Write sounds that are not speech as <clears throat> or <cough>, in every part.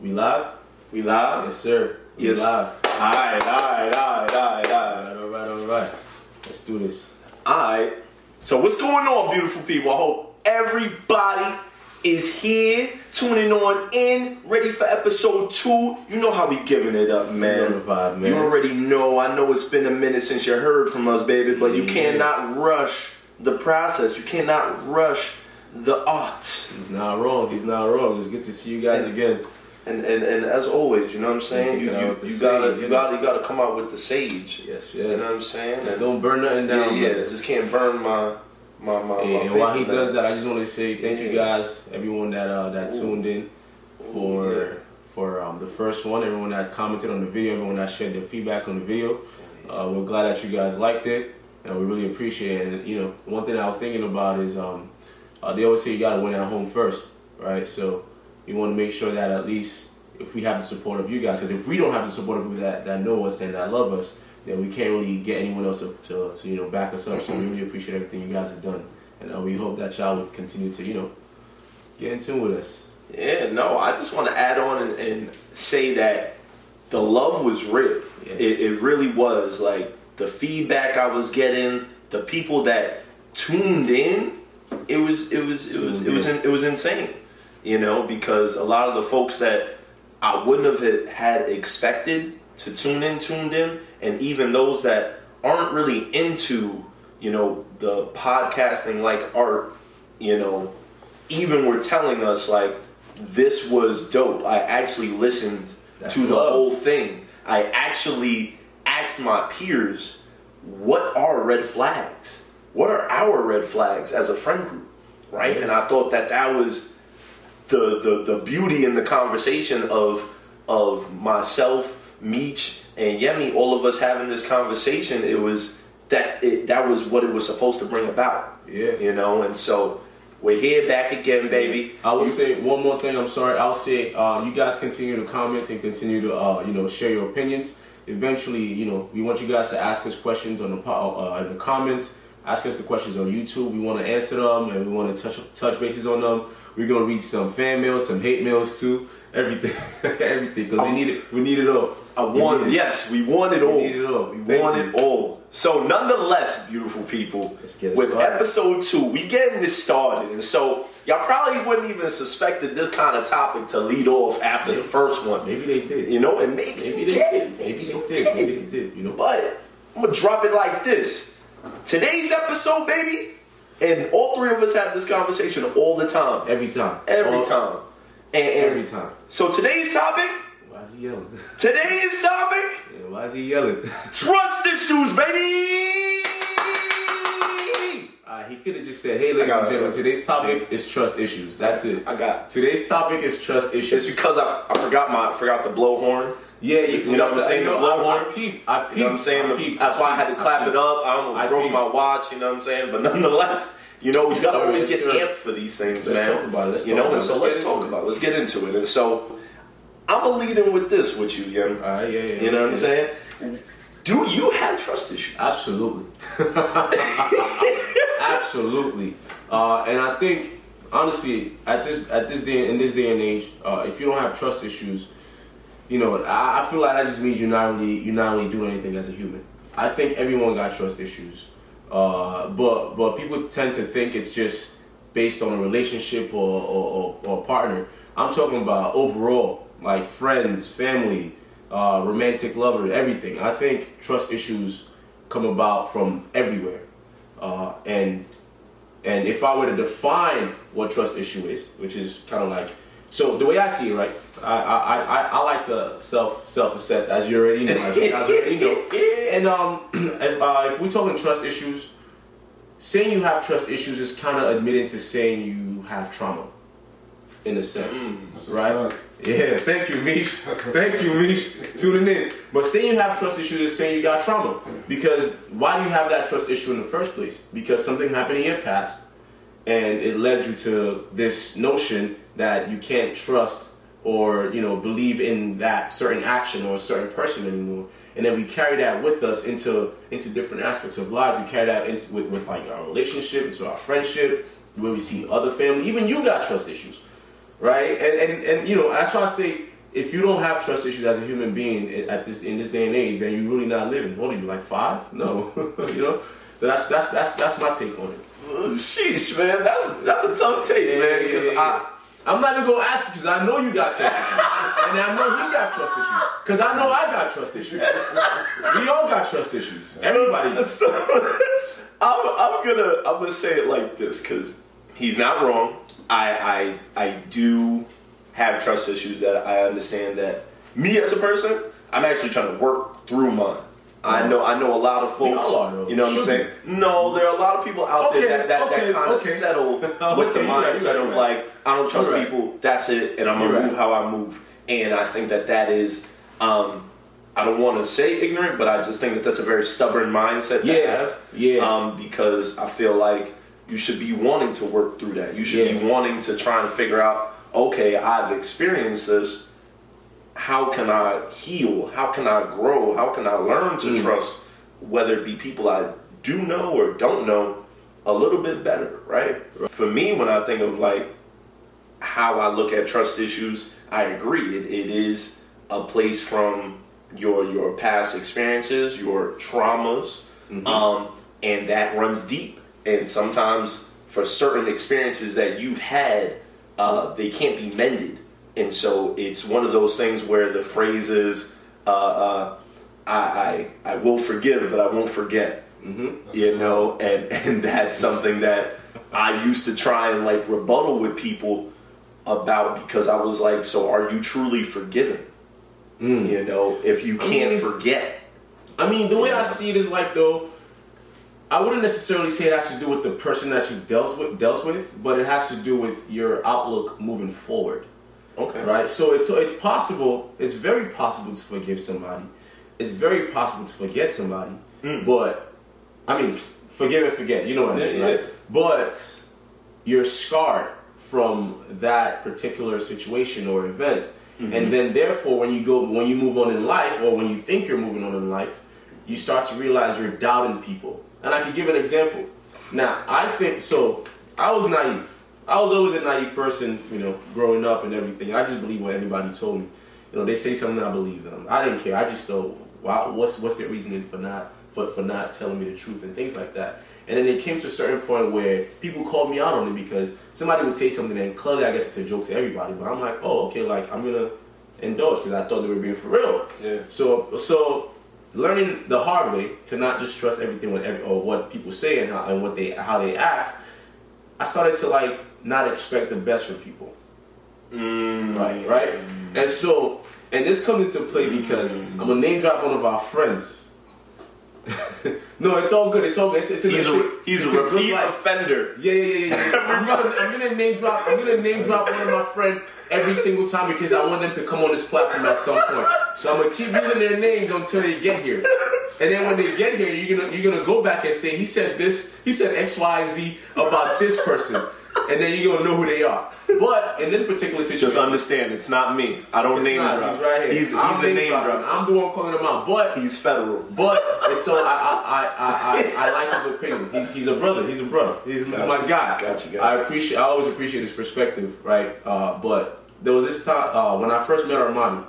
We live? We live? Yes, sir. We Yes. live. Alright, alright, alright, alright, alright. All right, all right. Let's do this. Alright. So what's going on, beautiful people? I hope everybody is here, tuning on in, ready for episode two. You know how we giving it up, man. You know the vibe, man. You already know. I know it's been a minute since you heard from us, baby, but you Yeah. cannot rush the process. You cannot rush the art. He's not wrong. He's not wrong. It's good to see you guys again. And, and, and as always, you know what I'm saying? You, you, you gotta sage, you gotta you gotta come out with the sage. Yes, yes. You know what I'm saying? Just And- don't burn nothing down. yeah. brother. Just can't burn my my my. And, my and while he paper, does that, I just want to say thank you guys, everyone that uh, that Ooh. tuned in for Yeah. for um, the first one, everyone that commented on the video, everyone that shared their feedback on the video. Uh, we're glad that you guys liked it, and we really appreciate it. And you know, one thing I was thinking about is um, uh, they always say you gotta win at home first, right? So you want to make sure that at least if we have the support of you guys, because if we don't have the support of people that, that know us and that love us, then we can't really get anyone else to, to, to you know back us up. So we really appreciate everything you guys have done, and uh, we hope that y'all would continue to you know get in tune with us. Yeah, no, I just want to add on and, and say that the love was real. Yes. It, it really was. Like the feedback I was getting, the people that tuned in, it was it was it was it was Tuned it was insane. You know, because a lot of the folks that I wouldn't have had expected to tune in, tuned in, and even those that aren't really into, you know, the podcasting like art, you know, even were telling us like this was dope. I actually listened That's to the whole thing. I actually asked my peers, what are red flags? What are our red flags as a friend group? Right? And I thought that that was the the, the beauty in the conversation of of myself, Meech, and Yemi, all of us having this conversation. It was that it, that was what it was supposed to bring about. Yeah. You know, and so we're here back again, baby. I would say one more thing. I'm sorry. I'll say uh, you guys continue to comment and continue to uh, you know share your opinions. Eventually, you know, we want you guys to ask us questions on the uh, in the comments. Ask us the questions on YouTube. We want to answer them and we want to touch touch bases on them. We're gonna read some fan mail, some hate mails too. Everything, <laughs> everything, because we um, need it. We need it all. I want it. yes, we want it We all. need it all. We We want thank it all. So nonetheless, beautiful people, with started. episode two, we getting this started, and so y'all probably wouldn't even suspected this kind of topic to lead off after the first one. Maybe they did. You know, and maybe, Maybe they did. did. Maybe they did. Maybe they did. You know. But I'm gonna drop it like this. Today's episode, baby, and all three of us have this conversation all the time. Every time. Every All- time. And, and Every time. So today's topic, Why is he yelling? <laughs> today's topic, Yeah, why is he yelling? <laughs> trust issues, baby. Uh, he could have just said, "Hey, ladies and it. gentlemen, today's topic is trust issues." That's it. I got. Today's topic is trust issues. It's because I, I forgot my forgot the blow horn. Yeah, you know what I'm saying? You know, I, I horn. peeped. I peeped. You know what I'm saying? I peeped. That's why I had to clap it up. I almost I broke peeped. my watch. You know what I'm saying? But <laughs> nonetheless, you know, we Yes, gotta sir. always Yes, get sir. amped for these things, Let's man. talk about it. Let's you know, and so Let's let's talk about. it. Let's get into it. And so, I'm gonna lead in with this with you, Yem. All right, yeah, yeah. You know what I'm saying? Do you have trust issues? Absolutely. <laughs> <laughs> Absolutely. Uh, and I think honestly, at this at this day in this day and age, uh, if you don't have trust issues, you know, I, I feel like that just means you're not really you're not really doing anything as a human. I think everyone got trust issues, uh, but but people tend to think it's just based on a relationship or or, or, or partner. I'm talking about overall, like friends, family, uh, romantic lovers, everything. I think trust issues come about from everywhere, uh, and and if I were to define what trust issue is, which is kind of like, so the way I see it, right? I I, I, I like to self self assess, as you already know, as you guys already know. <laughs> And um, <clears throat> if, uh, if we're talking trust issues, saying you have trust issues is kind of admitting to saying you have trauma, in a sense, That's right? fact. Yeah, thank you, Mish. <laughs> Thank you, Mish. Tuning in. But saying you have trust issues is saying you got trauma. Because why do you have that trust issue in the first place? Because something happened in your past and it led you to this notion that you can't trust or, you know, believe in that certain action or a certain person anymore. And then we carry that with us into into different aspects of life. We carry that into with, with like our relationship, into our friendship, where we see other family. Even you got trust issues right? And and, and you know that's why I say if you don't have trust issues as a human being at this in this day and age, then you're really not living. What are you like five? No, <laughs> you know. So that's that's that's that's my take on it. Sheesh, man, that's that's a tough take, Yeah, man. yeah, Because yeah, I. I'm not even gonna ask you because I know you got trust issues, and I know he got trust issues because I know I got trust issues. We all got trust issues. Everybody. So, <laughs> I'm, I'm gonna I'm gonna say it like this because he's not wrong. I, I I do have trust issues that I understand that me as a person, I'm actually trying to work through mine. I know I know a lot of folks. all are, though. You know what I'm saying? No, there are a lot of people out Okay, there that, that, okay, that kind of okay. settle <laughs> with the Okay, you're right, you're mindset right, of you're like I don't trust right. people. That's it, and I'm gonna move right. how I move. And I think that that is. Um, I don't want to say ignorant, but I just think that that's a very stubborn mindset to Yeah, have. yeah. Um, because I feel like you should be wanting to work through that. You should be wanting to try and figure out, okay, I've experienced this. How can I heal? How can I grow? How can I learn to Mm. trust, whether it be people I do know or don't know, a little bit better, right? For me, when I think of like how I look at trust issues, I agree. It, it is a place from your your past experiences, your traumas, um, and that runs deep. And sometimes, for certain experiences that you've had, uh, they can't be mended. And so it's one of those things where the phrase is, uh, uh, I, I I will forgive, but I won't forget. Mm-hmm. You know, and <laughs> and that's something that I used to try and like rebuttal with people about because I was like, so are you truly forgiving? You know, if you can't mean- forget. I mean, the way I see it is like though, I wouldn't necessarily say it has to do with the person that you've dealt with, dealt with, but it has to do with your outlook moving forward, Okay. right? So it's so it's possible, it's very possible to forgive somebody, it's very possible to forget somebody, mm. but I mean, forgive and forget, you know what I mean, yeah. right? But you're scarred from that particular situation or event. Mm-hmm. And then therefore when you go when you move on in life or when you think you're moving on in life, you start to realize you're doubting people. And I could give an example. Now, I think so I was naive. I was always a naive person, you know, growing up and everything. I just believe what anybody told me. You know, they say something, I believe them. I didn't care. I just thought, wow, what's what's their reasoning for not for, for not telling me the truth and things like that. And then it came to a certain point where people called me out on it because somebody would say something and clearly I guess it's a joke to everybody, but I'm like, oh, okay, like I'm gonna indulge because I thought they were being for real. Yeah. So so learning the hard way to not just trust everything what every, or what people say and how and what they how they act. I started to like not expect the best from people. Mm. Right, right. And so, and this comes into play because I'm gonna name drop one of our friends. <laughs> no, it's all good. It's all good. It's, it's a, He's it's a he's it's a good repeat offender. Yeah, yeah, yeah, yeah. yeah. I'm, gonna, I'm gonna name drop. I'm gonna name drop one of my friend every single time because I want them to come on this platform at some point. So I'm gonna keep using their names until they get here. And then when they get here, you're gonna you're gonna go back and say he said this, he said X Y Z about this person, and then you're gonna know who they are. But in this particular situation, Just understand, it's not me. I don't name not. drop. He's right here. He's, I'm he's a name drop. I'm the one calling him out, but He's federal. but and so I I, I, I, I I like his opinion. He's, he's a brother. He's a brother. He's Gotcha. my guy. Gotcha, gotcha. I appreciate. I always appreciate his perspective, right? Uh, but there was this time uh, when I first met Armani.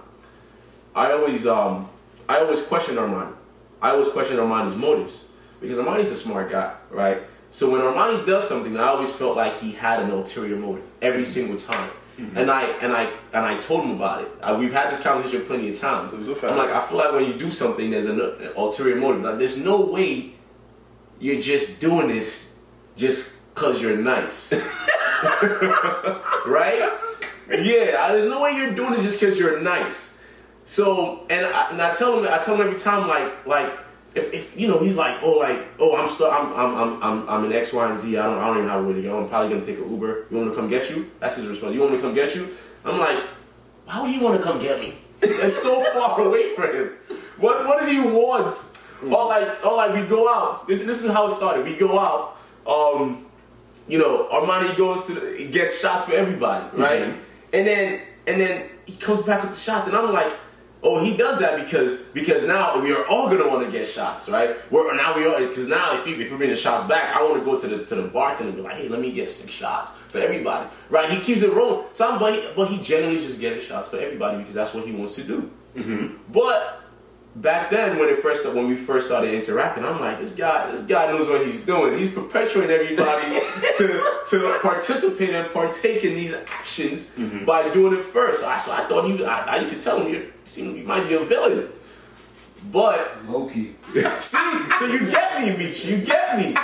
I always um I always questioned Armani. I always questioned Armani's motives because Armani's a smart guy, right? So when Armani does something, I always felt like he had an ulterior motive every single time. And I and I and I told him about it. Uh, we've had this conversation plenty of times. It's a fact. I'm like, I feel like when you do something, there's an, an ulterior motive. Like, there's no way you're just doing this just cause you're nice, <laughs> right? Yeah, I- there's no way you're doing this just cause you're nice. So, and I, and I tell him, I tell him every time, like, like if, if you know, he's like, oh, like, oh, I'm still, I'm, I'm, I'm, I'm, I'm in X, Y, and Z. I don't, I don't even have a way to go. I'm probably gonna take an Uber. You want me to come get you? That's his response. You want me to come get you? I'm like, why would he want to come get me? That's so <laughs> far away from him. What, what does he want? Or like, or like, we go out. This, this is how it started. We go out. Um, you know, Armani goes to he gets shots for everybody, right? And then and then he comes back with the shots, and I'm like, Oh, he does that because because now we are all gonna want to get shots, right? We're now we are because now if you if we bring the shots back, I want to go to the to the bartender and be like, hey, let me get six shots for everybody, right? He keeps it rolling. So, but he, but he generally just getting shots for everybody because that's what he wants to do. Mm-hmm. But back then, when it first when we first started interacting, I'm like, this guy, this guy knows what he's doing. He's perpetuating everybody <laughs> to to participate and partake in these actions by doing it first. So I, so I thought he, I, I used to tell him, you seem you might be a villain. But Low key. <laughs> see, so you get me, Meech, you get me.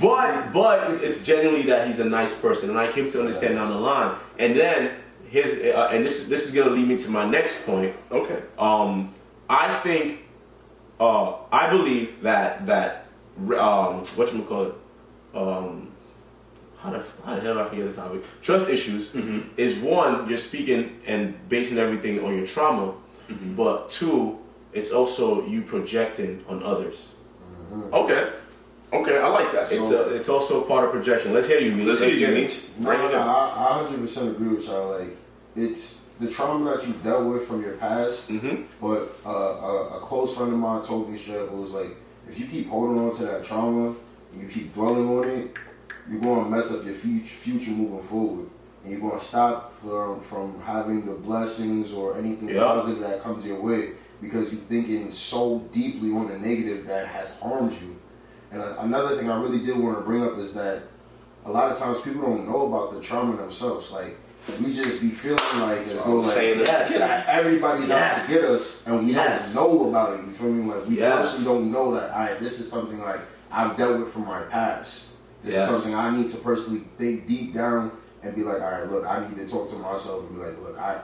But but it's genuinely that he's a nice person, and I came to understand down the line. And then his uh, and this this is gonna lead me to my next point. Okay. Um, I think, uh, I believe that that um, what you call it, um, how the how the hell did I forget this topic? Trust issues is one you're speaking and basing everything on your trauma, but two, it's also you projecting on others. Okay. Okay, I like that. It's a, it's also part of projection. Let's hear you, Meech. Let's hear you, Meech. No, Bring no, it no, in. I, I 100% agree with y'all. Like, it's the trauma that you dealt with from your past. Mhm. But uh, a, a close friend of mine told me straight up, it was like, if you keep holding on to that trauma and you keep dwelling on it, you're going to mess up your future, future moving forward. And you're going to stop from, from having the blessings or anything Yeah. positive that comes your way because you're thinking so deeply on the negative that has harmed you. And another thing I really did want to bring up is that a lot of times people don't know about the trauma themselves. Like we just be feeling like as though like. Yes. everybody's out to get us, and we Yes. don't know about it. You feel me? Like we Yes. personally don't know that. All right, this is something like I've dealt with from my past. This Yes. is something I need to personally think deep down and be like, all right, look, I need to talk to myself and be like, look, I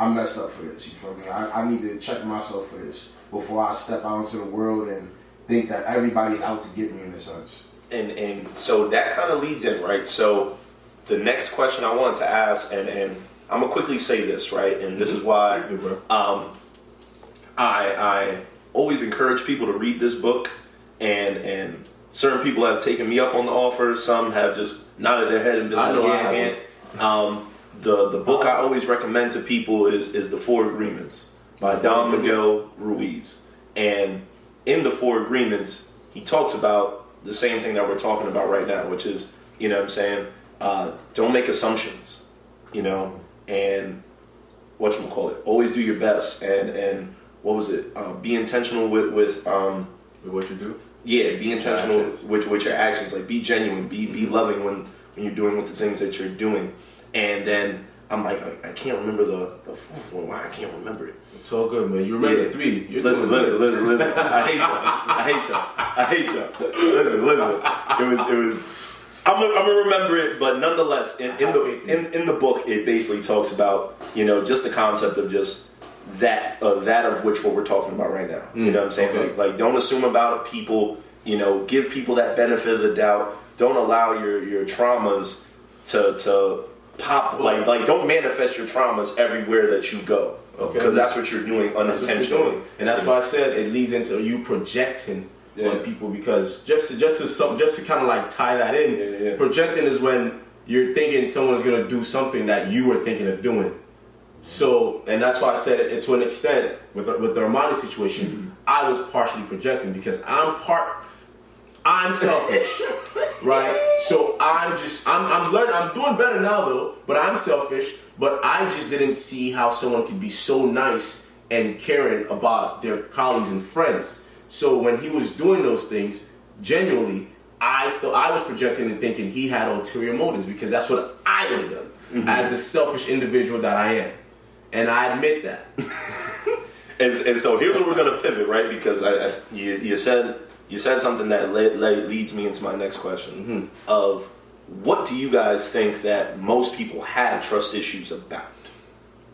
I messed up for this. You feel me? I, I need to check myself for this before I step out into the world and think that everybody's out to get me in a sense. and and so that kind of leads in right so the next question i wanted to ask and and i'm gonna quickly say this right? And this is why Good, um i i always encourage people to read this book and and certain people have taken me up on the offer. Some have just nodded their head and been like know I yeah, haven't. um the the book i always recommend to people is is the four agreements by don miguel ruiz. And in the four agreements he talks about the same thing that we're talking about right now which is you know what i'm saying uh, don't make assumptions you know and what you call it always do your best and and what was it uh, be intentional with with um With what you do? yeah be intentional with with your actions like be genuine be be loving when when you're doing with the things that you're doing and then i'm like i, I can't remember the, the fourth one why i can't remember it It's all good, man. You remember Yeah. three. You're listen, listen, listen, listen. <laughs> I hate y'all. I hate y'all. I hate y'all. Listen, listen. It was, it was. I'm gonna, I'm gonna remember it, but nonetheless, in, in the in, in the book, it basically talks about you know just the concept of just that uh, that of which what we're talking about right now. you know what I'm saying? okay. Like, like don't assume about people. You know, give people that benefit of the doubt. Don't allow your your traumas to to pop like like don't manifest your traumas everywhere that you go. Okay. Because that's what you're doing That's you're unintentionally. doing. And that's why I said it leads into you projecting Yeah. on people because just to just to some just to kind of like tie that in, Yeah, yeah. projecting is when you're thinking someone's gonna do something that you were thinking of doing. So, and that's why I said it to an extent with the, with the Armani situation, Mm-hmm. I was partially projecting because I'm part, I'm selfish, <laughs> right? So I'm just, I'm, I'm learning, I'm doing better now though, but I'm selfish. But I just didn't see how someone could be so nice and caring about their colleagues and friends. So when he was doing those things, genuinely, I thought I was projecting and thinking he had ulterior motives because that's what I would have done mm-hmm. as the selfish individual that I am, and I admit that. <laughs> And, and so here's where we're gonna pivot, right? Because I, I you, you said you said something that led, led, leads me into my next question mm-hmm. of what do you guys think that most people had trust issues about?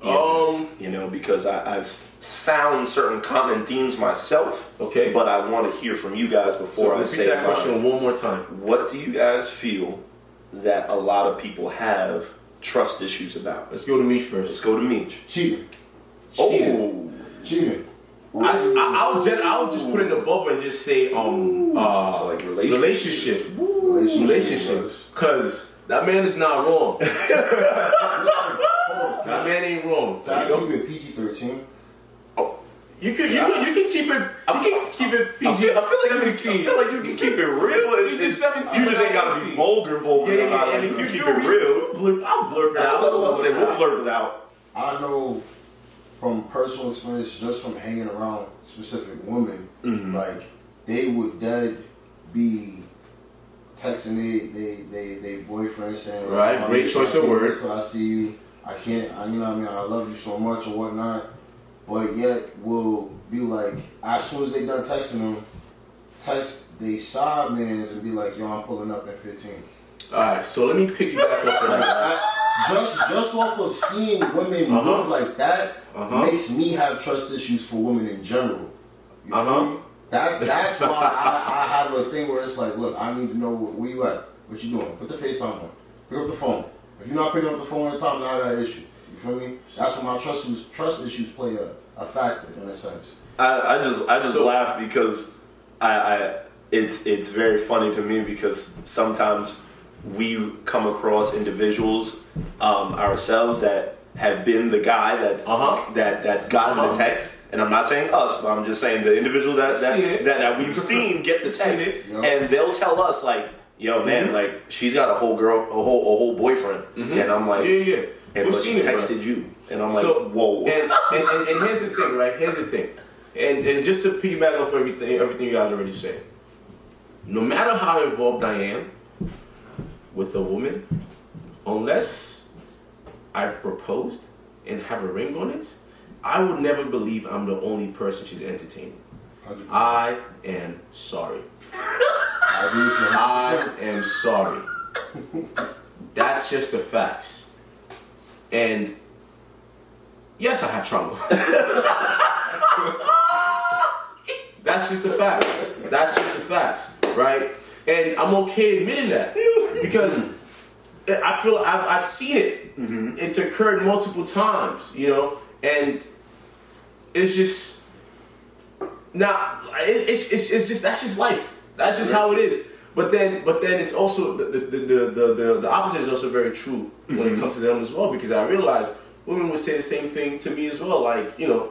Um, You know, because I, I've found certain common themes myself. Okay. But I want to hear from you guys before so I repeat say that mine. question one more time. What do you guys feel that a lot of people have trust issues about? Let's go to me Let's go to Meech. Cheating, Oh, cheating. I, will gen- I'll just put in the bubble and just say um uh, So, like, relationship. relationship Relationship. relationship because that man is not wrong. <laughs> <laughs> Listen. That man ain't wrong. Can I You know? keep it PG thirteen? oh You can you can you can keep it you can keep it PG I feel, I feel like you, seventeen. I feel like you can keep it real. It's- You it's- just 17, you just ain't gotta be vulgar, vulgar Yeah, yeah, yeah. And You if can you keep it real. we'll blur, I'll blurb it I out. was about to say, I'll we'll blurt it out. I know from personal experience, just from hanging around specific women, Mm-hmm. like they would dead be texting they they they, they boyfriend saying Right, "Oh, great choice of words. till I see you. I can't. I, you know what I mean. I love you so much or whatnot. But yet will be like as soon as they done texting them, text they side mans and be like, "Yo, I'm pulling up in 15." All right, so let me piggyback of Like, that. Just just off of seeing women Uh-huh. move like that Uh-huh. makes me have trust issues for women in general. You Uh-huh. That <laughs> that's why I, I have a thing where it's like, look, I need to know where, where you at, what you doing. Put the face on. Pick up the phone. If you're not picking up the phone on time, now I got an issue. You feel me? That's when my trust issues, trust issues play a, a factor in a sense. I, I just I just So- laugh because I, I it's it's very funny to me because sometimes we come across individuals um, ourselves that have been the guy that's Uh-huh. that that's gotten Uh-huh. the text, and I'm not saying us, but I'm just saying the individual that that, Seen that, that we've <laughs> seen get the text, it. Yeah. and they'll tell us like, "Yo, man, Mhm. like she's got a whole girl, a whole a whole boyfriend," Mhm. and I'm like, yeah, yeah. "And We've but she it, texted you," and I'm like, "Whoa." And, and, and, and here's the thing, right? Here's the thing. And, and just to piggyback off everything, everything you guys already said. No matter how involved I am with a woman, unless I've proposed and have a ring on it, I would never believe I'm the only person she's entertaining. 100%. I am sorry. I agree with you I am sorry. That's just the facts. And yes, I have trauma. That's just the facts. That's just the facts, right? And I'm okay admitting that because I feel I've, I've seen it. Mm-hmm. It's occurred multiple times, you know, and it's just now it, it's, it's it's just that's just life. That's just how it is. But then but then it's also the the the the, the, the opposite is also very true when it comes to them as well because I realize women would say the same thing to me as well. Like you know,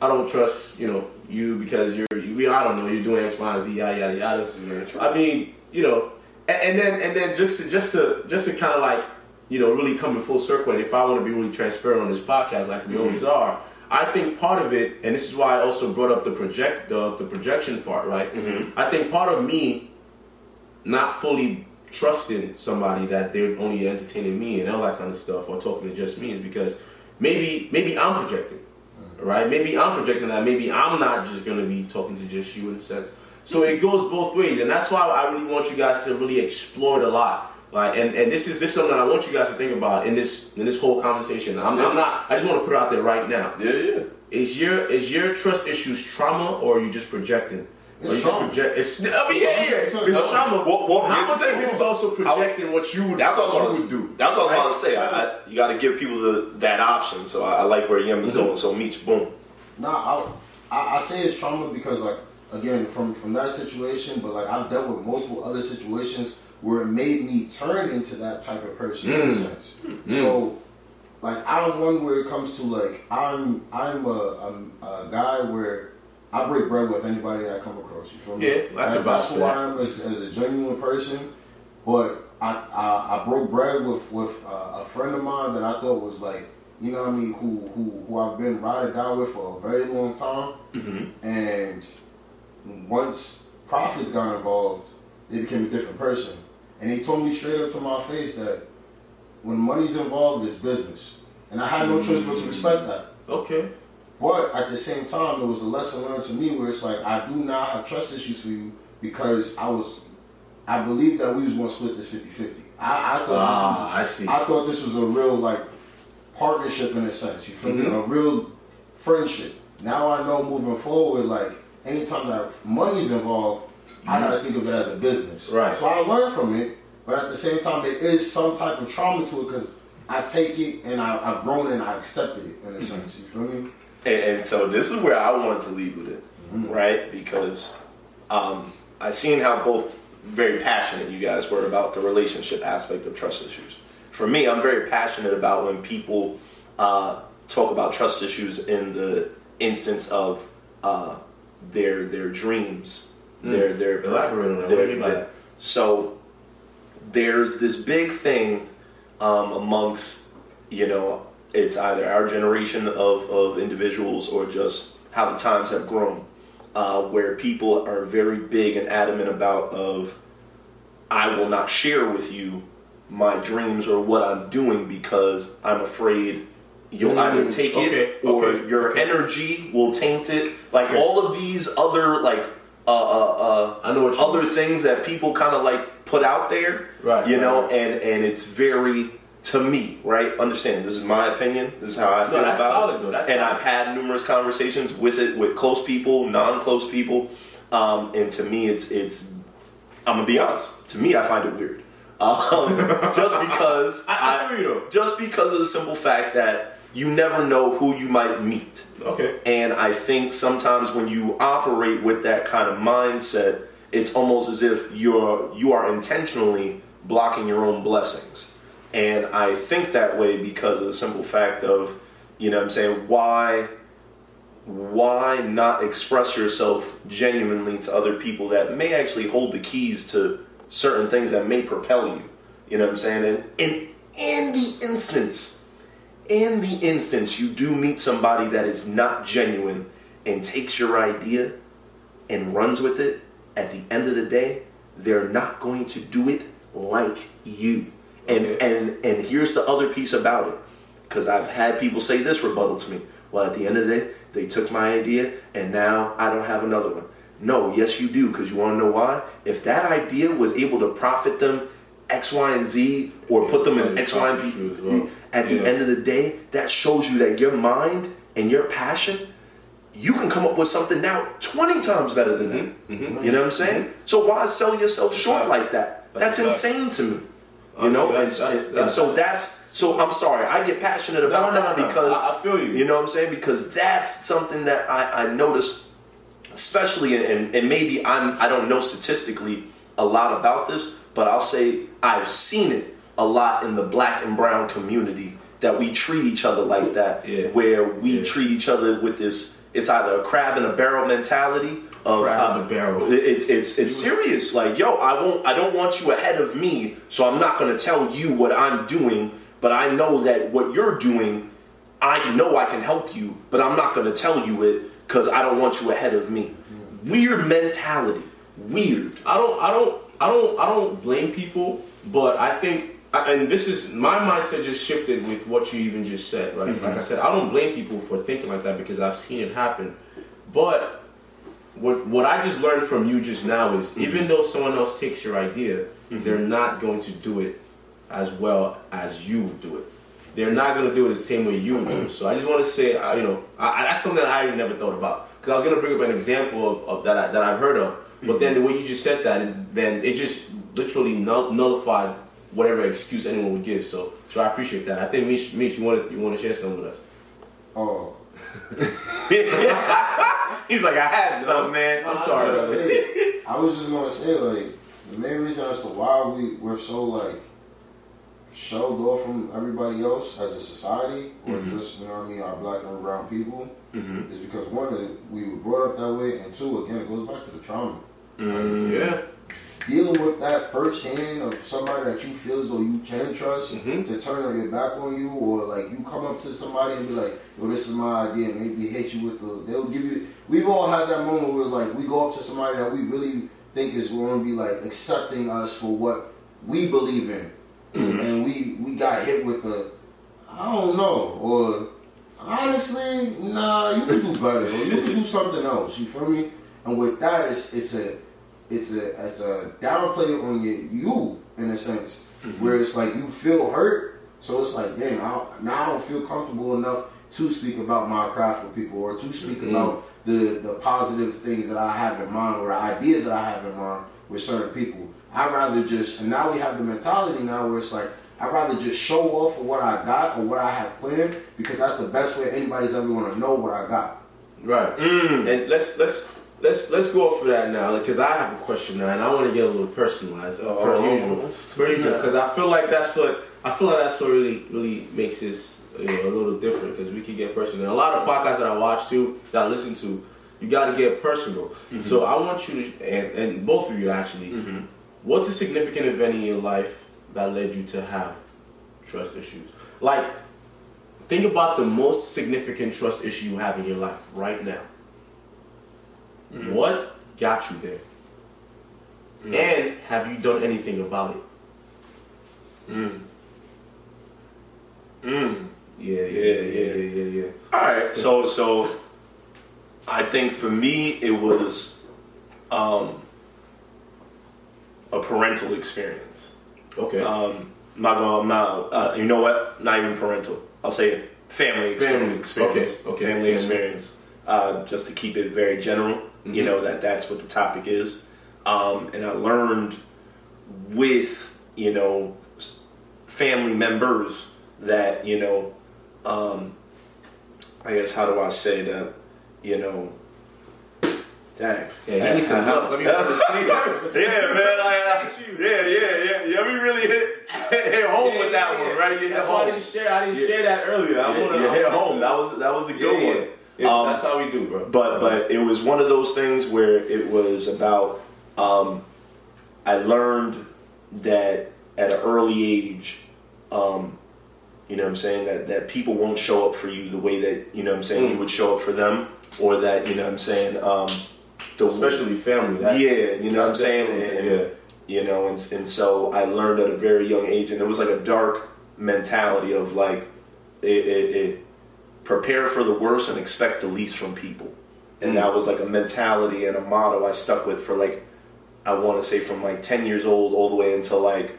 I don't trust you know you because you're you, I don't know you're doing X Y and Z yada yada yada. I mean you know, and, and then and then just to, just to just to kind of like you know really come in full circle. And if I want to be really transparent on this podcast, like we always are, I think part of it, and this is why I also brought up the project the, the projection part, right? Mm-hmm. I think part of me not fully trusting somebody that they're only entertaining me and all that kind of stuff or talking to just me is because maybe maybe I'm projecting, mm-hmm. right? Maybe I'm projecting that. Maybe I'm not just gonna be talking to just you in a sense. So it goes both ways, and that's why I really want you guys to really explore it a lot. Like, and, and this is this is something I want you guys to think about in this in this whole conversation. I'm, I'm not. I just want to put it out there right now. yeah, yeah. Is your is your trust issues trauma or are you just projecting? It's Or you trauma. Just project, it's, I mean, yeah, yeah, It's it's trauma. trauma. Well, well, How here's the much of it is also projecting what you would, That's what I what you would do? That's what I was right? about to say. I, I, you got to give people the, that option. So I, I like where Yem is mm-hmm. going. So Meech, boom. Nah, I, I I say it's trauma because like again from from that situation, but like I've dealt with multiple other situations where it made me turn into that type of person in a Mm. sense. So like I'm one where it comes to like I'm I'm a, I'm a guy where I break bread with anybody that I come across. You feel me? Yeah, that's Like, about that's who. I am as, as a genuine person. But I, I I broke bread with with uh, a friend of mine that I thought was like you know what I mean who who who I've been or die with for a very long time. And once profits got involved, they became a different person. And they told me straight up to my face that when money's involved, it's business. And I had no choice but to respect that. Okay. But at the same time, there was a lesson learned to me where it's like I do not have trust issues for you because I was, I believed that we was going to split this 50-50. I, I thought Ah, I this see. was, I thought this was a real like partnership in a sense. You feel me? Mhm. A real friendship. Now I know moving forward, like anytime that money's involved, I gotta think of it as a business. Right. So I learned from it, but at the same time, there is some type of trauma to it because I take it and I, I've grown and I accepted it in a sense. You feel me? And, and so this is where I wanted to lead with it, right? Because um, I seen how both very passionate you guys were about the relationship aspect of trust issues. For me, I'm very passionate about when people uh, talk about trust issues in the instance of uh, their their dreams, Mm. their their Elaborate on that. What their- do you mean by so there's this big thing um, amongst you know it's either our generation of, of individuals or just how the times have grown uh, where people are very big and adamant about of i will not share with you my dreams or what i'm doing because i'm afraid you'll Mm, either take okay, it or okay, your okay. energy will taint it like all of these other like uh, uh, uh, I know what other mean. things that people kind of like put out there, Right, You right, know, right. and and it's very to me, right? Understand this is my opinion. This is how I No, feel about solid, it. though. And solid. I've had numerous conversations with it with close people, non-close people, um, and to me, it's it's. I'm gonna be honest. To me, I find it weird, <laughs> um, just because I- I feel you, just because of the simple fact that you never know who you might meet. Okay. And I think sometimes when you operate with that kind of mindset, it's almost as if you're you are intentionally blocking your own blessings. And I think that way because of the simple fact of, you know what I'm saying, why why not express yourself genuinely to other people that may actually hold the keys to certain things that may propel you. You know what I'm saying? And in in the instance in the instance you do meet somebody that is not genuine and takes your idea and runs with it, at the end of the day, they're not going to do it like you. And Okay. and and here's the other piece about it. Because I've had people say this rebuttal to me. Well, at the end of the day, they took my idea and now I don't have another one. No, yes, you do. Because you want to know why? If that idea was able to profit them X, Y, and Z, or put them in Yeah, X, Y, and profit you as Z, well. at the Yeah. end of the day, that shows you that your mind and your passion, you can come up with something now 20 times better than that. Mm-hmm. You know what I'm saying? So why sell yourself short like that? That's That's, insane to me. You know, and, that's- that's- and- and so that's so. I'm sorry, I get passionate about no, no, that no. because I- I feel you. You know what I'm saying? Because that's something that I, I noticed, especially in, and, and maybe I'm I don't know statistically a lot about this, but I'll say I've seen it a lot in the black and brown community that we treat each other like that, Yeah. where we Yeah. treat each other with this. It's either a crab in a barrel mentality of Crab in a um, barrel. It's it's it's serious. Like yo, I won't. I don't want you ahead of me, so I'm not going to tell you what I'm doing. But I know that what you're doing, I know I can help you, but I'm not going to tell you it because I don't want you ahead of me. Mm. Weird mentality. Weird. I don't, I don't, I don't, I don't blame people, but I think, and this is my mindset just shifted with what you even just said, right? Mm-hmm. Like I said, I don't blame people for thinking like that because I've seen it happen. But what what I just learned from you just now is Mm-hmm. even though someone else takes your idea, they're not going to do it as well as you do it. They're not going to do it the same way you do. it. So I just want to say, uh, you know, I, I- that's something that I never thought about because I was going to bring up an example of, of that I, that I've heard of, but then the way you just said that, it- then it just literally null, nullified whatever excuse anyone would give. So, so I appreciate that. I think Mish, Mish, you want to you want to share something with us? Oh, <laughs> He's like, I had some man. I'm sorry, brother. Hey, <laughs> I was just gonna say like the main reason as to why we we're so like shoved off from everybody else as a society, or Mm-hmm. just you know what I mean, our black and brown people, is because one, we were brought up that way, and two, again, it goes back to the trauma. Mm-hmm. Yeah, Dealing with that firsthand of somebody that you feel as though you can trust Mhm. to turn their back on you, or like you come up to somebody and be like, "Yo, this is my idea," and maybe hit you with the. They'll give you. We've all had that moment where like we go up to somebody that we really think is going to be like accepting us for what we believe in, and we we got hit with the, I don't know, or honestly, nah, you can do better, or you can do <laughs> something else. You feel me? And with that, it's it's a it's a it's a downplay on your you in a sense, where it's like you feel hurt, so it's like, damn, I don't, now I don't feel comfortable enough to speak about my craft with people or to speak about the the positive things that I have in mind or the ideas that I have in mind with certain people. I'd rather just and now we have the mentality now where it's like I'd rather just show off for what I got or what I have planned because that's the best way anybody's ever gonna know what I got. right. Mm. And let's let's let's let's go off of that now because I have a question now, and I want to get a little personalized uh, per Oh, usual. let's Per usual, because I feel like that's what I feel like that's what really really makes this you know, a little different because we can get personal. And a lot of podcasts that I watch too, that I listen to, You got to get personal. So I want you to, and, and both of you actually, what's a significant event in your life that led you to have trust issues? Like, think about the most significant trust issue you have in your life right now. What got you there? And have you done anything about it? Mm. Mm. Yeah, yeah, Yeah, yeah, yeah, yeah, yeah. All right, so so I think for me it was um, a parental experience. Okay. Um, not gonna not uh, you know what? Not even parental. I'll say family experience. Family. experience. Okay, okay, Family family. experience. Uh, just to keep it very general, you Mhm. know that that's what the topic is. Um, and I learned with you know family members that you know um, I guess how do I say that? You know, dang. Yeah, give me some love. Let me put the stage yeah, man. Like, yeah, yeah, yeah. Yeah, we really hit, hit, hit home with that one, right? You hit That's why I didn't share. I didn't Yeah. share that earlier. I Yeah, wanna, you hit home. That was that was a good yeah. one. It- Um, that's how we do, bro. But but it was one of those things where it was about. Um, I learned that at an early age, um, you know what I'm saying that that people won't show up for you the way that you know what I'm saying Mm. you would show up for them, or that you know what I'm saying. Um, the especially family. That's, yeah, you know what I'm saying. And, yeah. you know and, and so i learned at a very young age and it was like a dark mentality of like it, it, it prepare for the worst and expect the least from people. And that was like a mentality and a motto i stuck with for like i want to say from like 10 years old all the way until like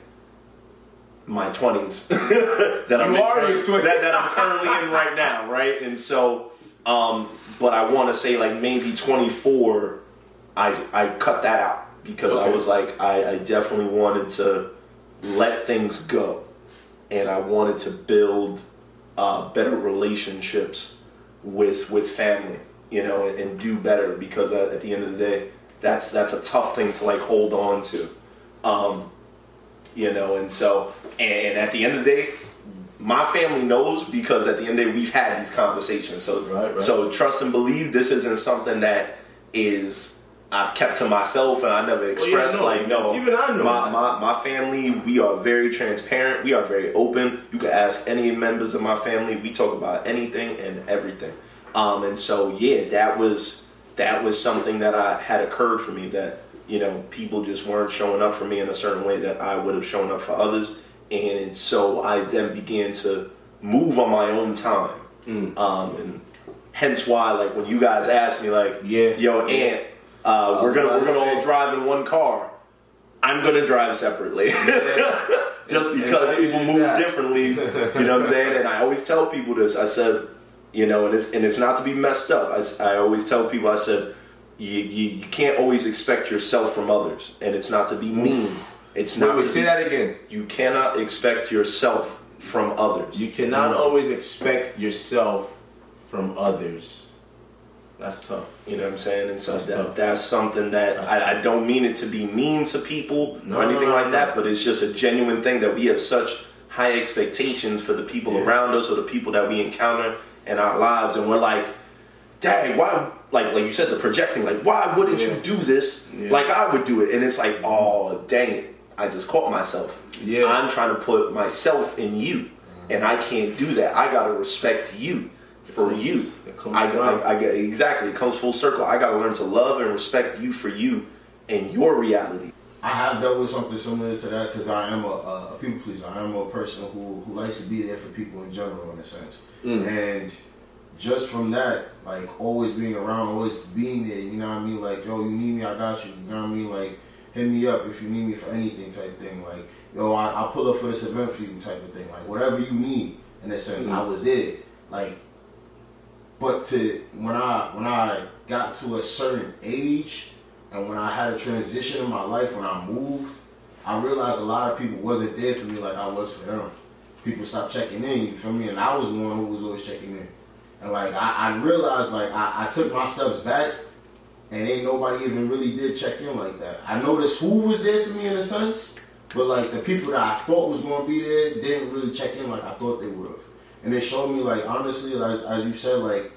my 20s <laughs> that i'm You are curr- your 20s. that, that i'm currently in right now right? And so um but i want to say like maybe 24 i i cut that out because I was like, I, I definitely wanted to let things go, and I wanted to build uh, better relationships with with family, you know, and, and do better because at, at the end of the day, that's that's a tough thing to like hold on to, um, you know, and so and at the end of the day. My family knows because at the end of the day we've had these conversations. So Right, right. so trust and believe this isn't something that is I've kept to myself and I never expressed no. like no. Even I know my, my my family. We are very transparent. We are very open. You can ask any members of my family. We talk about anything and everything. Um, and so yeah, that was that was something that I had occurred for me that you know people just weren't showing up for me in a certain way that I would have shown up for others. And so I then began to move on my own time. Mm. Um, and hence why like when you guys ask me like Yeah. yo Yeah. aunt uh, we're gonna we're gonna all drive in one car. I'm gonna drive separately. <laughs> Just because people move that. differently you know what i'm <laughs> saying? And i always tell people this. I said you know and it's and it's not to be messed up. I, I always tell people i said you, you, you can't always expect yourself from others. And it's not to be mean. It's Wait, not wait, to say that again. you cannot expect yourself from others. You cannot always expect yourself from others. That's tough. You know what I'm saying? And so That's that, that's something that That's I, I don't mean it to be mean to people No, or anything no, like no, that, but it's just a genuine thing that we have such high expectations for the people Yeah. around us or the people that we encounter in our lives, and we're like, dang, why? Like, like you said, the projecting, like, why wouldn't Yeah. you do this Yeah. like I would do it? And it's like, oh, dang it, I just caught myself. Yeah. I'm trying to put myself in you, and I can't do that. I gotta respect you for you. I, around. I, I exactly. It comes full circle. I gotta learn to love and respect you for you and your reality. I have dealt with something similar to that because I am a, a, a people pleaser. I am a person who, who likes to be there for people in general, in a sense. Mm. And just from that, like always being around, always being there, you know what I mean? Like, yo, you need me, I got you. You know what I mean? Like, hit me up if you need me for anything type thing. Like, yo, I, I'll pull up for this event for you type of thing. Like, whatever you need, in a sense, I was there. Like, but to when I when I got to a certain age and when I had a transition in my life when I moved, I realized a lot of people wasn't there for me like I was for them. People stopped checking in, you feel me? And I was the one who was always checking in. And like I, I realized like I, I took my steps back and ain't nobody even really did check in like that. I noticed who was there for me in a sense, but like the people that I thought was gonna be there didn't really check in like I thought they would have. And it showed me like honestly, as, as you said, like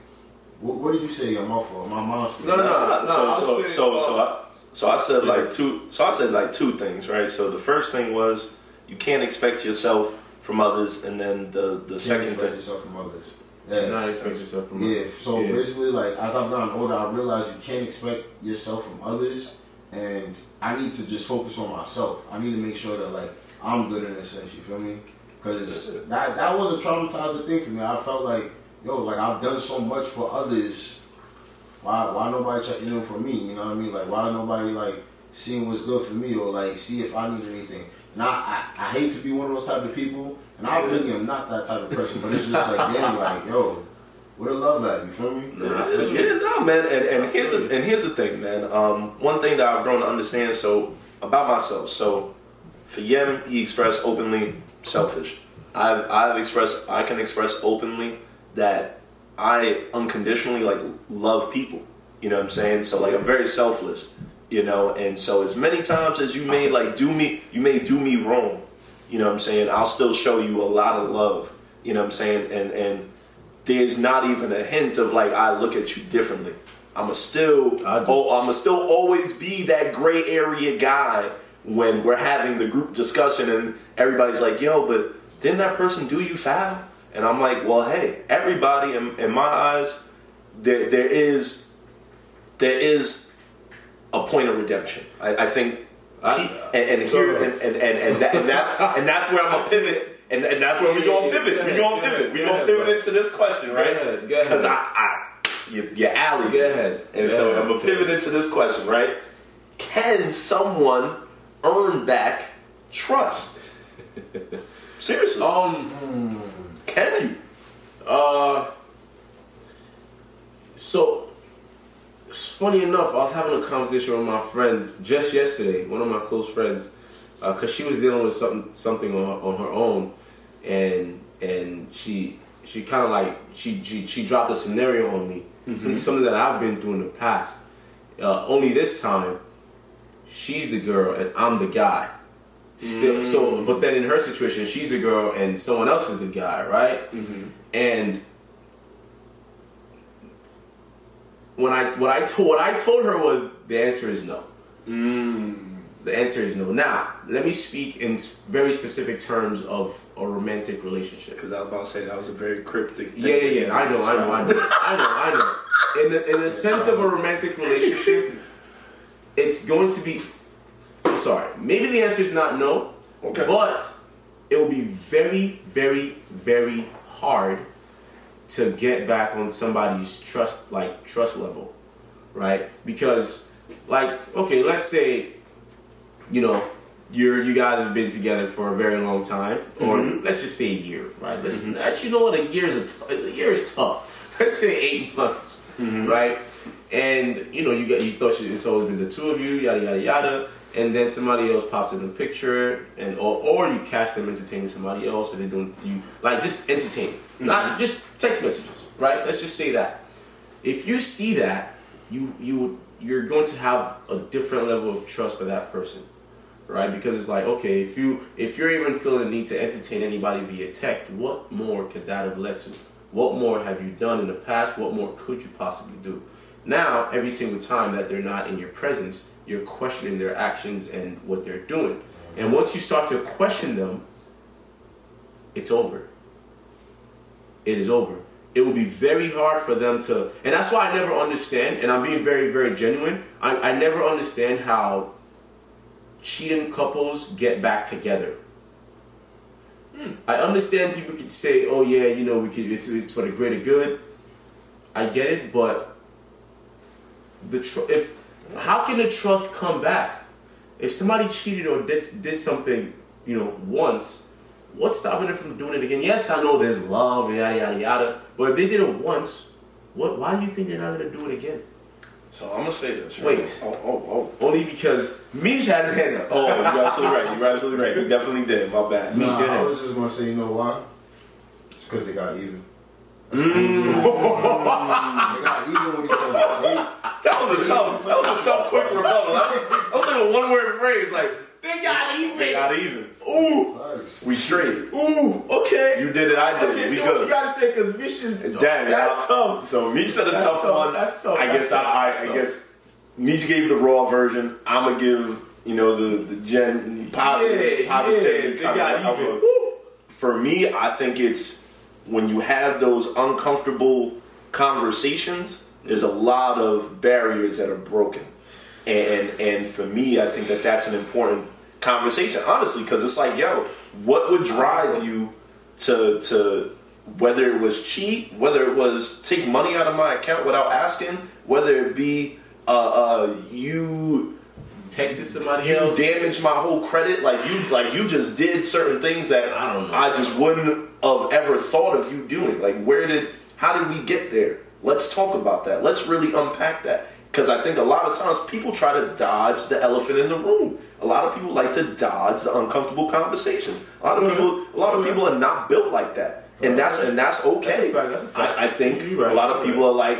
What, what did you say? Your mouth for my monster. No, no, no. Nah, so I'll so say, so uh, so I, so I said yeah. like two. So I said like two things, right? So the first thing was you can't expect yourself from others, and then the the Can't second expect thing. yourself from others. Do Yeah. not expect yourself from Yeah, so Yeah. basically, like as I've gotten older, I realized you can't expect yourself from others, and I need to just focus on myself. I need to make sure that like I'm good in a sense. You feel me? Because that that was a traumatizing thing for me. I felt like yo, like I've done so much for others. Why why nobody checking in for me? You know what I mean? Like why nobody like seeing what's good for me or like see if I need anything? And I, I, I hate to be one of those type of people, and I really am not that type of person. But it's just like damn, like yo, where the love at? You feel me? Yeah, no, man. And, and here's the, and here's the thing, man. Um, one thing that I've grown to understand so about myself. So for Yem, he expressed openly selfish. I've I've expressed I can express openly that I unconditionally like love people. You know what I'm saying? So like I'm very selfless. You know, and so as many times as you may like do me, you may do me wrong. You know what I'm saying? I'll still show you a lot of love. You know what I'm saying? And and there's not even a hint of like I look at you differently. I'ma still I do. oh I'ma still always be that gray area guy when we're having the group discussion and everybody's like, yo, but didn't that person do you foul? And I'm like, well, hey, everybody in, in my eyes, there there is there is a point of redemption. I, I think I- and, and here and, and, and, and, that, and that's <laughs> and that's where I'm gonna pivot and, and that's where we're gonna pivot. We're gonna pivot. We're gonna pivot into this question, Go right? ahead, go ahead. Because I, I you, you're alley. Go ahead. And Go so ahead. I'm gonna pivot into this question, right? Can someone earn back trust? <laughs> Seriously, Um. can you? Uh. So, it's funny enough, I was having a conversation with my friend just yesterday, one of my close friends, because she was dealing with something something on her, on her own, and and she she kind of like she, she she dropped a scenario on me, something that I've been through in the past. Uh, only this time, she's the girl and I'm the guy. Still, so mm. but then in her situation, she's the girl and someone else is the guy, right? Mm-hmm. And when I what I told what I told her was the answer is no. Mm. The answer is no. Now let me speak in very specific terms of a romantic relationship. Because I was about to say that was a very cryptic. Yeah, yeah, yeah. I know, I know, I know. I know, I know. In the in the <laughs> sense of a romantic relationship, <laughs> it's going to be. I'm sorry. Maybe the answer is not no. Okay. But it will be very, very, very hard to get back on somebody's trust, like trust level, right? Because, like, okay, let's say, you know, you're you guys have been together for a very long time, or mm-hmm. let's just say a year, right? Let's, mm-hmm. actually, you know what? A year is a, t- a year is tough. <laughs> Let's say eight months, mm-hmm. right? And you know, you got you thought it's always been the two of you, yada yada yada, and then somebody else pops in the picture, and or, or you catch them entertaining somebody else, and they don't you like just entertain, mm-hmm. not just text messages, right? Let's just say that. If you see that, you you you're going to have a different level of trust for that person, right? Because it's like, okay, if you if you're even feeling the need to entertain anybody via text, what more could that have led to? What more have you done in the past? What more could you possibly do? Now, every single time that they're not in your presence, you're questioning their actions and what they're doing. And once you start to question them, it's over. It is over. It will be very hard for them to, and that's why I never understand, and I'm being very, very genuine. I, I never understand how cheating couples get back together. Hmm. I understand people could say, "Oh yeah, you know, we could. It's it's for the greater good." I get it, but the tr- if how can the trust come back if somebody cheated or did did something, you know, once? What's stopping them from doing it again? Yes, I know there's love, yada yada yada, but if they did it once, what? Why do you think they're not gonna do it again? So I'm gonna say this. Right? Wait. Oh, oh, oh. Only because Mish had his hand up. oh. Oh, you're absolutely right. You're absolutely right. You definitely did. My bad. Me- Nah, go. I was just gonna say, you know why? It's because they got even. Mm. they got even with each other. They- That was a tough. That was a tough, quick rebuttal. That was, like a one-word phrase. Like They got even. they got even. Ooh, Facts. we straight. Ooh, okay. You did it. I did okay, it. We so what you gotta say? Because Vicious, Damn, that's I- tough. So me said a That's tough, tough. one. That's tough. I guess tough. I, I, tough. I guess Meech gave the raw version. I'm gonna give you know the the gen positive Yeah, positivity yeah, they kind got of- of even. for me, I think it's when you have those uncomfortable conversations, there's a lot of barriers that are broken. And and for me, I think that that's an important conversation, honestly, because it's like, yo, what would drive you to to whether it was cheat, whether it was take money out of my account without asking, whether it be uh, uh, you Texted somebody you else. damaged my whole credit. Like you, like you just did certain things that I don't know. I just wouldn't have ever thought of you doing. Like where did, how did we get there? Let's talk about that. Let's really unpack that. Because I think a lot of times people try to dodge the elephant in the room. A lot of people like to dodge the uncomfortable conversations. A lot of people, a lot of people are not built like that, and that's and that's okay. That's that's. I, I think a lot of people are like,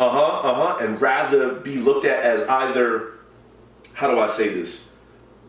uh huh, uh huh, and rather be looked at as either how do I say this?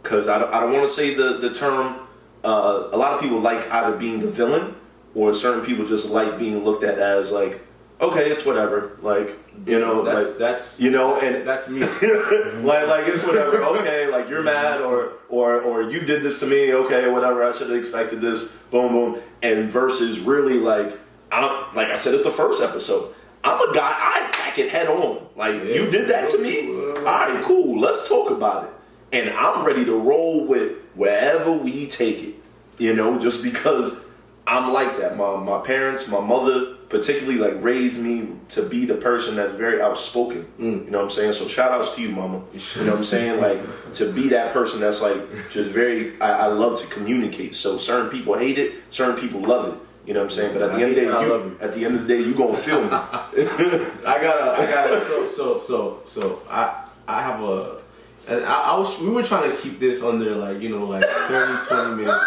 Because I don't, I don't want to say the, the term. Uh, a lot of people like either being the villain, or certain people just like being looked at as like, okay, it's whatever. Like you know, that's like, that's you know, that's, and- that's me. <laughs> like like it's whatever. <laughs> Okay, like you're mad, or or or you did this to me. Okay, whatever. I should have expected this. Boom, boom. And versus really like I'm like I said at the first episode. I'm a guy. I attack it head on. Like Yeah. you did that to me. All right, cool. Let's talk about it. And I'm ready to roll with wherever we take it. You know, just because I'm like that. My my parents, my mother, particularly like raised me to be the person that's very outspoken. Mm. You know what I'm saying? So shout outs to you, mama. You know what I'm saying? Like to be that person that's like just very I, I love to communicate. So certain people hate it, certain people love it. You know what I'm saying? But at the I end of the day, I you, love you. at the end of the day, you gonna feel me. <laughs> I gotta, I gotta. So, so, so, so. I, I have a, and I, I was. We were trying to keep this under like you know like <laughs> 30, 20 minutes.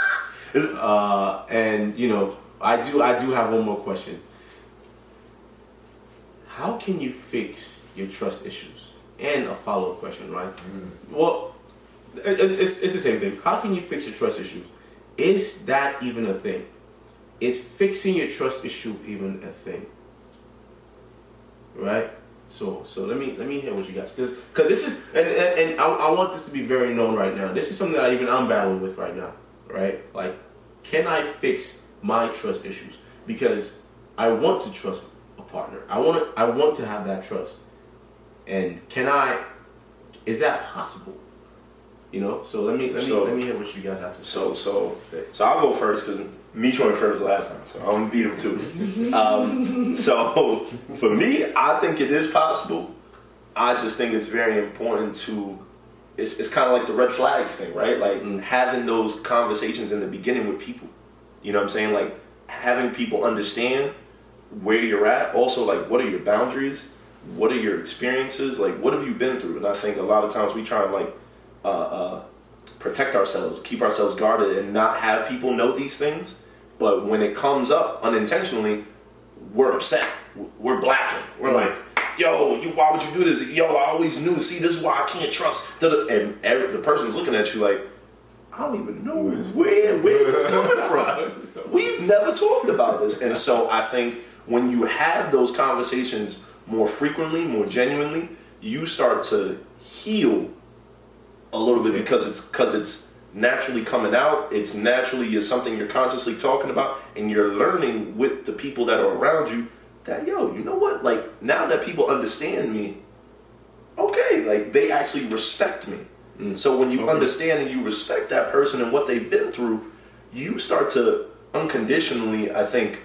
Uh, and you know, I do, I do have one more question. How can you fix your trust issues? And a follow up question, right? Well, it's, it's it's the same thing. How can you fix your trust issues? Is that even a thing? Is fixing your trust issue even a thing? right? So so let me let me hear what you guys because because this is and and, and I, I want this to be very known right now. This is something that I even I'm battling with right now, right? Like, can I fix my trust issues? Because I want to trust a partner. I want to I want to have that trust, and can I? Is that possible? You know. So let me let me So- let me hear what you guys have to say. So so say. so I'll go first because Meech went first last time, so I'm gonna beat him too. um, so for me, I think it is possible. I just think it's very important to. It's, it's kind of like the red flags thing, right? Like Mm. having those conversations in the beginning with people. You know what I'm saying? Like having people understand where you're at. Also, like what are your boundaries? What are your experiences? Like what have you been through? And I think a lot of times we try and like uh, uh, protect ourselves, keep ourselves guarded, and not have people know these things. But when it comes up unintentionally, we're upset. We're blacking. We're like, "Yo, you, why would you do this? Yo, I always knew. See, this is why I can't trust." And every, the person's looking at you like, "I don't even know where where is this coming <laughs> from? We've never talked about this." And so I think when you have those conversations more frequently, more genuinely, you start to heal a little bit because it's because it's naturally coming out. It's naturally is something you're consciously talking about, and you're learning with the people that are around you. That yo, you know what? Like now that people understand me, okay, like they actually respect me. So when you Okay. understand and you respect that person and what they've been through, you start to unconditionally, I think,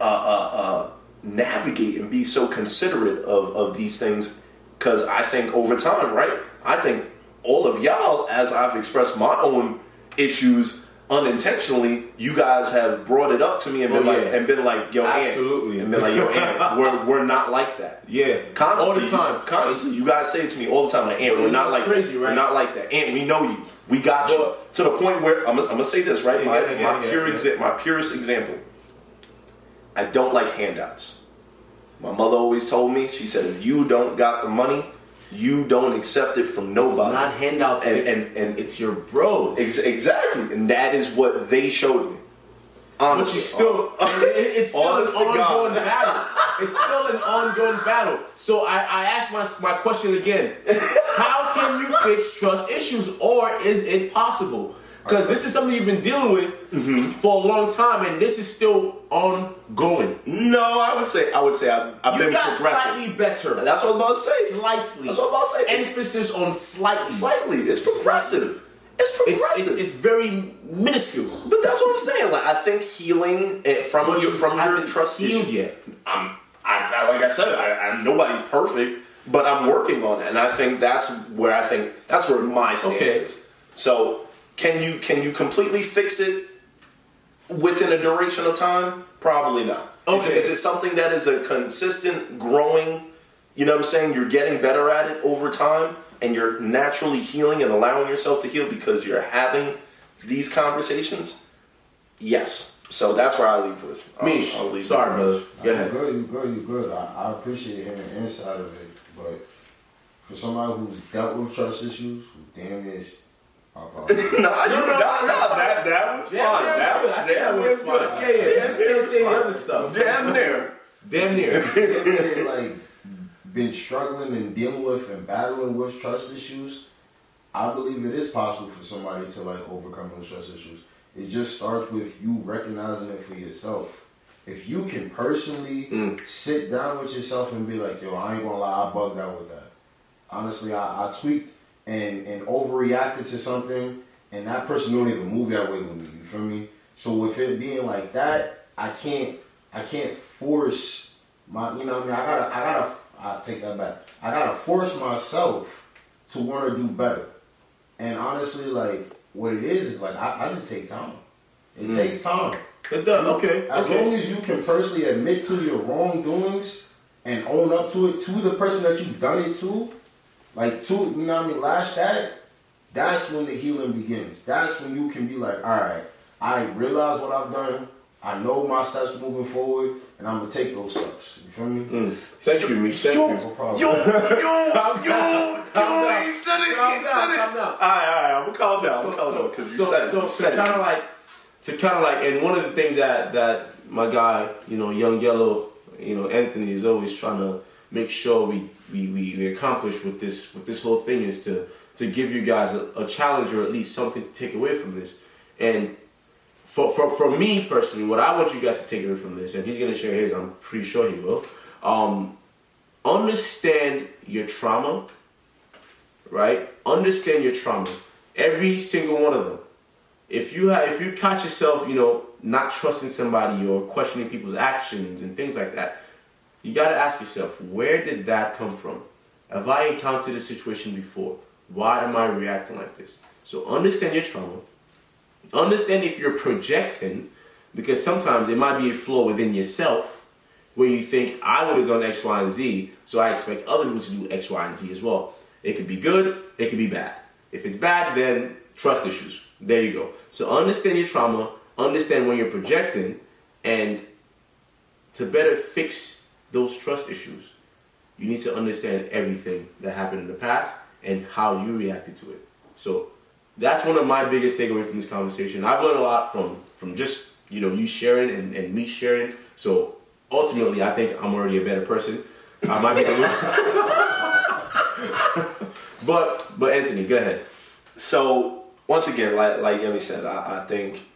uh, uh, uh, navigate and be so considerate of, of these things because I think over time, right? I think all of y'all, as I've expressed my own issues unintentionally, you guys have brought it up to me and been Oh, like, and been like, yo, Absolutely. and been like, yo, Ant, <laughs> we're, we're not like that. yeah, Consciously, all the time. Consciously, you guys say it to me all the time, like, Ant, we're not like crazy, that. right? We're not like that. Ant, we know you. We got you. To the point where I'm, gonna- I'm gonna say this, right? Yeah, my yeah, yeah, my yeah, pure yeah. exa- my purest example. I don't like handouts. My mother always told me, she said, if you don't got the money, you don't accept it from nobody. It's not handouts, And- if- and- and- it's your bros. Ex- exactly, and that is what they showed me. But Honestly, you still, it- oh. <laughs> it's still an Honest to ongoing battle. It's still an ongoing battle. So I, I ask my, my question again. <laughs> How can you fix trust issues or is it possible? Because this is something you've been dealing with Mm-hmm. for a long time and this is still ongoing. no, I would say I would say I've, I've You been got progressive. slightly better. That's what I was about to say. Slightly. That's what I'm about to say. Emphasis on slightly. Slightly, it's progressive. It's It's, progressive. it's, it's very minuscule. but that's what I'm saying. Like I think healing it from But your you from your trust healed issue. yet. I'm, I, I, like I said, I, I, nobody's perfect, but I'm working on it, and I think that's where I think that's where my stance Okay. is. So, can you can you completely fix it within a duration of time? Probably not. Is it- Okay. Is, it something that is a consistent growing? You know what I'm saying? You're getting better at it over time, and you're naturally healing and allowing yourself to heal because you're having these conversations. Yes. So that's where I leave with. I'll- Mish, I'll leave sorry, with brother. Go You ahead. good, you good, you good. I, I appreciate hearing the inside of it, but for somebody who's dealt with trust issues, who damn is, I apologize. nah, <laughs> No, you, no, nah, no, nah, no. that, that was Yeah, fine. yeah, that was, that that was was fine. good. Yeah, yeah, just can't say the other stuff. Damn near. Damn near. They, like been struggling and dealing with and battling with trust issues, I believe it is possible for somebody to like overcome those trust issues. It just starts with you recognizing it for yourself. If you can personally Mm. sit down with yourself and be like, yo, I ain't gonna lie, I bugged out with that. Honestly, I, I tweaked and, and overreacted to something and that person don't even move that way with me, you feel me? So with it being like that, I can't I can't force my you know I mean I gotta I gotta I take that back. I gotta force myself to wanna do better. And honestly, like what it is is like I, I just take time. It hmm. takes time. It does. Okay. As okay. long as you can personally admit to your wrongdoings and own up to it to the person that you've done it to, like to you know what I mean, lash that, that's when the healing begins. That's when you can be like, all right, I realize what I've done. I know my steps moving forward, and I'm gonna take those steps. You feel me? Mm. Thank you, Mish. Thank Yo, you. No problem. yo, <laughs> yo, Calm yo, down. Calm yo, down. he said it, Calm he down, said it. calm down. All right, all right, I'm gonna calm down, I'm so, calm so, down, because you so, said it, so you said to kind of like, to kind of like, and one of the things that that my guy, you know, Young Yellow, you know, Anthony is always trying to make sure we we, we, we accomplish with this with this whole thing is to to give you guys a, a challenge or at least something to take away from this. And for, for for me personally, what I want you guys to take away from this, and he's gonna share his, I'm pretty sure he will. Um, understand your trauma, right? Understand your trauma. Every single one of them. If you have, if you catch yourself, you know, not trusting somebody or questioning people's actions and things like that, you got to ask yourself, where did that come from? Have I encountered a situation before? Why am I reacting like this? So understand your trauma. Understand if you're projecting, because sometimes it might be a flaw within yourself where you think I would have done X, Y, and Z, so I expect other people to do X, Y, and Z as well. It could be good, it could be bad. If it's bad, then trust issues. There you go. So understand your trauma, understand when you're projecting, and to better fix those trust issues, you need to understand everything that happened in the past and how you reacted to it. So that's one of my biggest takeaway from this conversation. I've learned a lot from from just you know you sharing and, and me sharing. So ultimately, I think I'm already a better person. I might be a little, <laughs> but but Anthony, go ahead. So once again, like like Yemi said, I, I think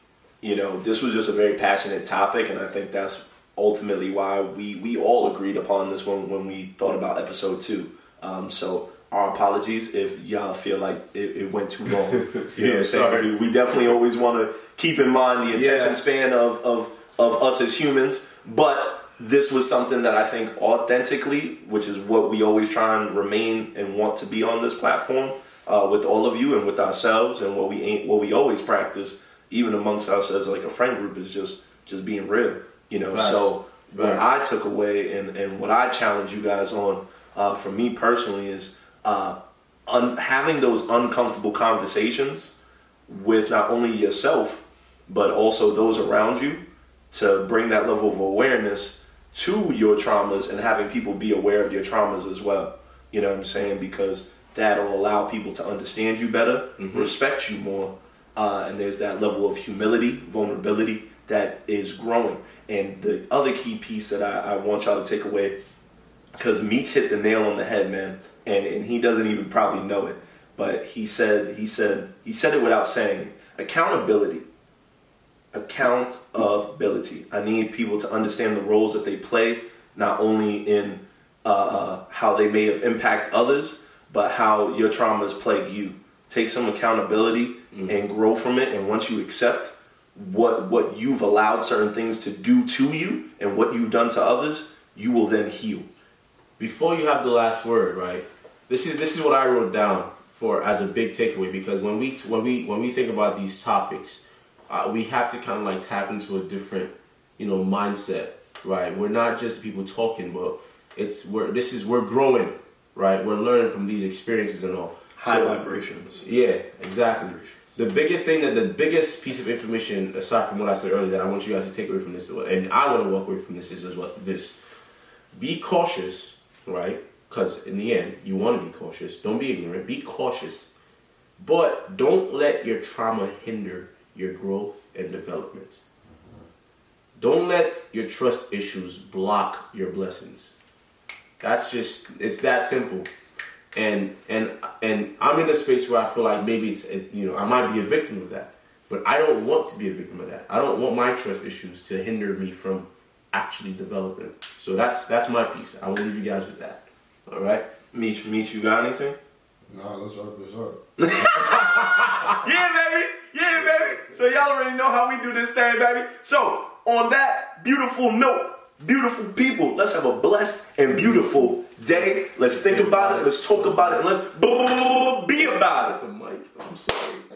you know this was just a very passionate topic, and I think that's ultimately why we we all agreed upon this one when we thought about episode two. Um, so our apologies if y'all feel like it, it went too long. <laughs> You know what I'm saying? We, we definitely always want to keep in mind the attention Yeah. span of, of of us as humans, but this was something that I think authentically, which is what we always try and remain and want to be on this platform uh, with all of you and with ourselves, and what we ain't what we always practice, even amongst us as like a friend group, is just just being real. You know, Facts. so what I took away and and what I challenge you guys on, uh, for me personally, is uh, un- having those uncomfortable conversations with not only yourself but also those around you to bring that level of awareness to your traumas and having people be aware of your traumas as well. You know what I'm saying? Because that'll allow people to understand you better, respect you more, uh, and there's that level of humility, vulnerability that is growing. And the other key piece that I, I want y'all to take away, because Meech hit the nail on the head, man, and, and he doesn't even probably know it, but he said he said he said it without saying. Accountability accountability. I need people to understand the roles that they play, not only in uh, uh, how they may have impacted others, but how your traumas plague you. Take some accountability and grow from it. And once you accept what what you've allowed certain things to do to you and what you've done to others, you will then heal. before you have the last word, right? This is this is what I wrote down for as a big takeaway because when we when we when we think about these topics, uh, we have to kind of like tap into a different, you know, mindset, right? We're not just people talking, but it's we're this is we're growing, right? We're learning from these experiences and all. High So- vibrations. yeah, exactly. The biggest thing that the biggest piece of information, aside from what I said earlier, that I want you guys to take away from this, and I want to walk away from this, is what this: be cautious, right? Because in the end, you want to be cautious. Don't be ignorant. Be cautious, but don't let your trauma hinder your growth and development. Don't let your trust issues block your blessings. That's just it's that simple and and and I'm in a space where I feel like maybe it's you know I might be a victim of that, but I don't want to be a victim of that. I don't want my trust issues to hinder me from actually developing. So that's that's my piece. I will leave you guys with that. All right. Meech, Meech, you got anything? Nah, let's wrap this up. Yeah, baby. Yeah, baby. So y'all already know how we do this thing, baby. So on that beautiful note, beautiful people, let's have a blessed and beautiful day. Let's think about it. Let's talk about it. Let's be about it. The mic. I'm sorry.